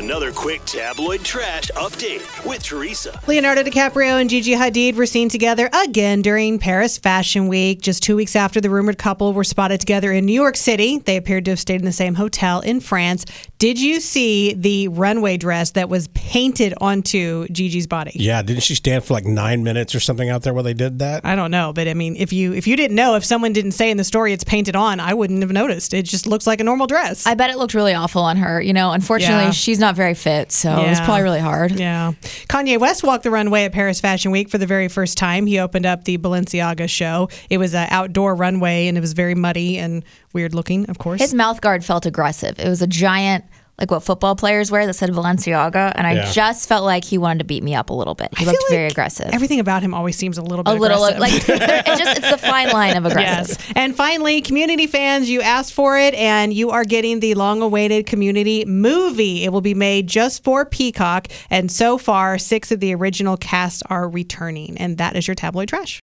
Another quick tabloid trash update with Teresa. Leonardo DiCaprio and Gigi Hadid were seen together again during Paris Fashion Week. Just two weeks after the rumored couple were spotted together in New York City, they appeared to have stayed in the same hotel in France. Did you see the runway dress that was painted onto Gigi's body? Yeah, didn't she stand for like nine minutes or something out there while they did that? I don't know, but I mean, if you if you didn't know, if someone didn't say in the story it's painted on, I wouldn't have noticed. It just looks like a normal dress. I bet it looked really awful on her. You know, unfortunately, Yeah. she's not very fit, so it was probably really hard. Yeah. Kanye West walked the runway at Paris Fashion Week for the very first time. He opened up the Balenciaga show. It was an outdoor runway and it was very muddy and weird looking, of course. His mouth guard felt aggressive. It was a giant, like what football players wear that said Balenciaga, and I Yeah. just felt like he wanted to beat me up a little bit. He I feel looked very like aggressive. Everything about him always seems a little bit a little aggressive. like it's just it's the fine line of aggressive. Yes. And finally, community fans, you asked for it and you are getting the long awaited community movie. It will be made just for Peacock. And so far, six of the original cast are returning. And that is your tabloid trash.